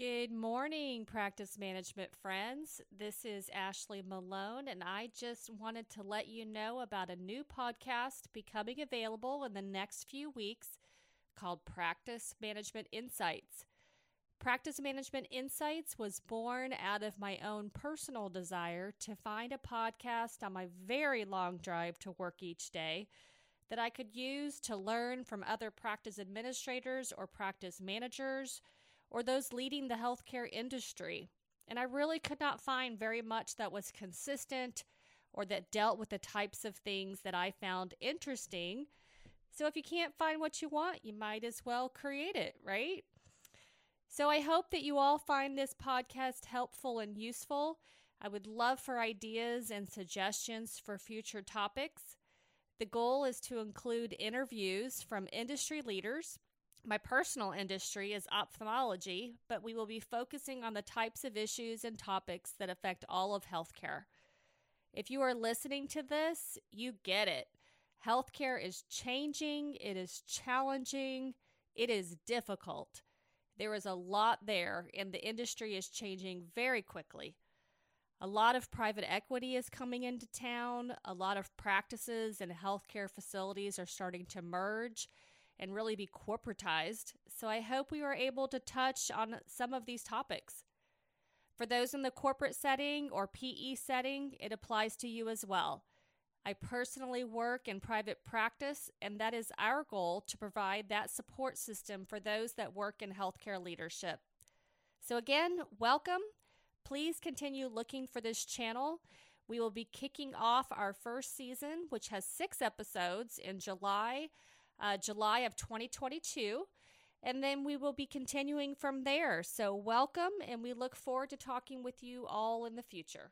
Good morning, practice management friends. This is Ashlie Malone, and I just wanted to let you know about a new podcast becoming available in the next few weeks called Practice Management Insights. Practice Management Insights was born out of my own personal desire to find a podcast on my very long drive to work each day that I could use to learn from other practice administrators or practice managers or those leading the healthcare industry. And I really could not find very much that was consistent or that dealt with the types of things that I found interesting. So if you can't find what you want, you might as well create it, right? So I hope that you all find this podcast helpful and useful. I would love for ideas and suggestions for future topics. The goal is to include interviews from industry leaders my personal industry is ophthalmology, but we will be focusing on the types of issues and topics that affect all of healthcare. If you are listening to this, you get it. Healthcare is changing, it is challenging, it is difficult. There is a lot there, and the industry is changing very quickly. A lot of private equity is coming into town. A lot of practices and healthcare facilities are starting to merge and really be corporatized. So I hope we were able to touch on some of these topics. For those in the corporate setting or PE setting, it applies to you as well. I personally work in private practice, and that is our goal to provide that support system for those that work in healthcare leadership. So, again, welcome. Please continue looking for this channel. We will be kicking off our first season, which has six episodes in July uh, July of 2022. And then we will be continuing from there. So, welcome, and we look forward to talking with you all in the future.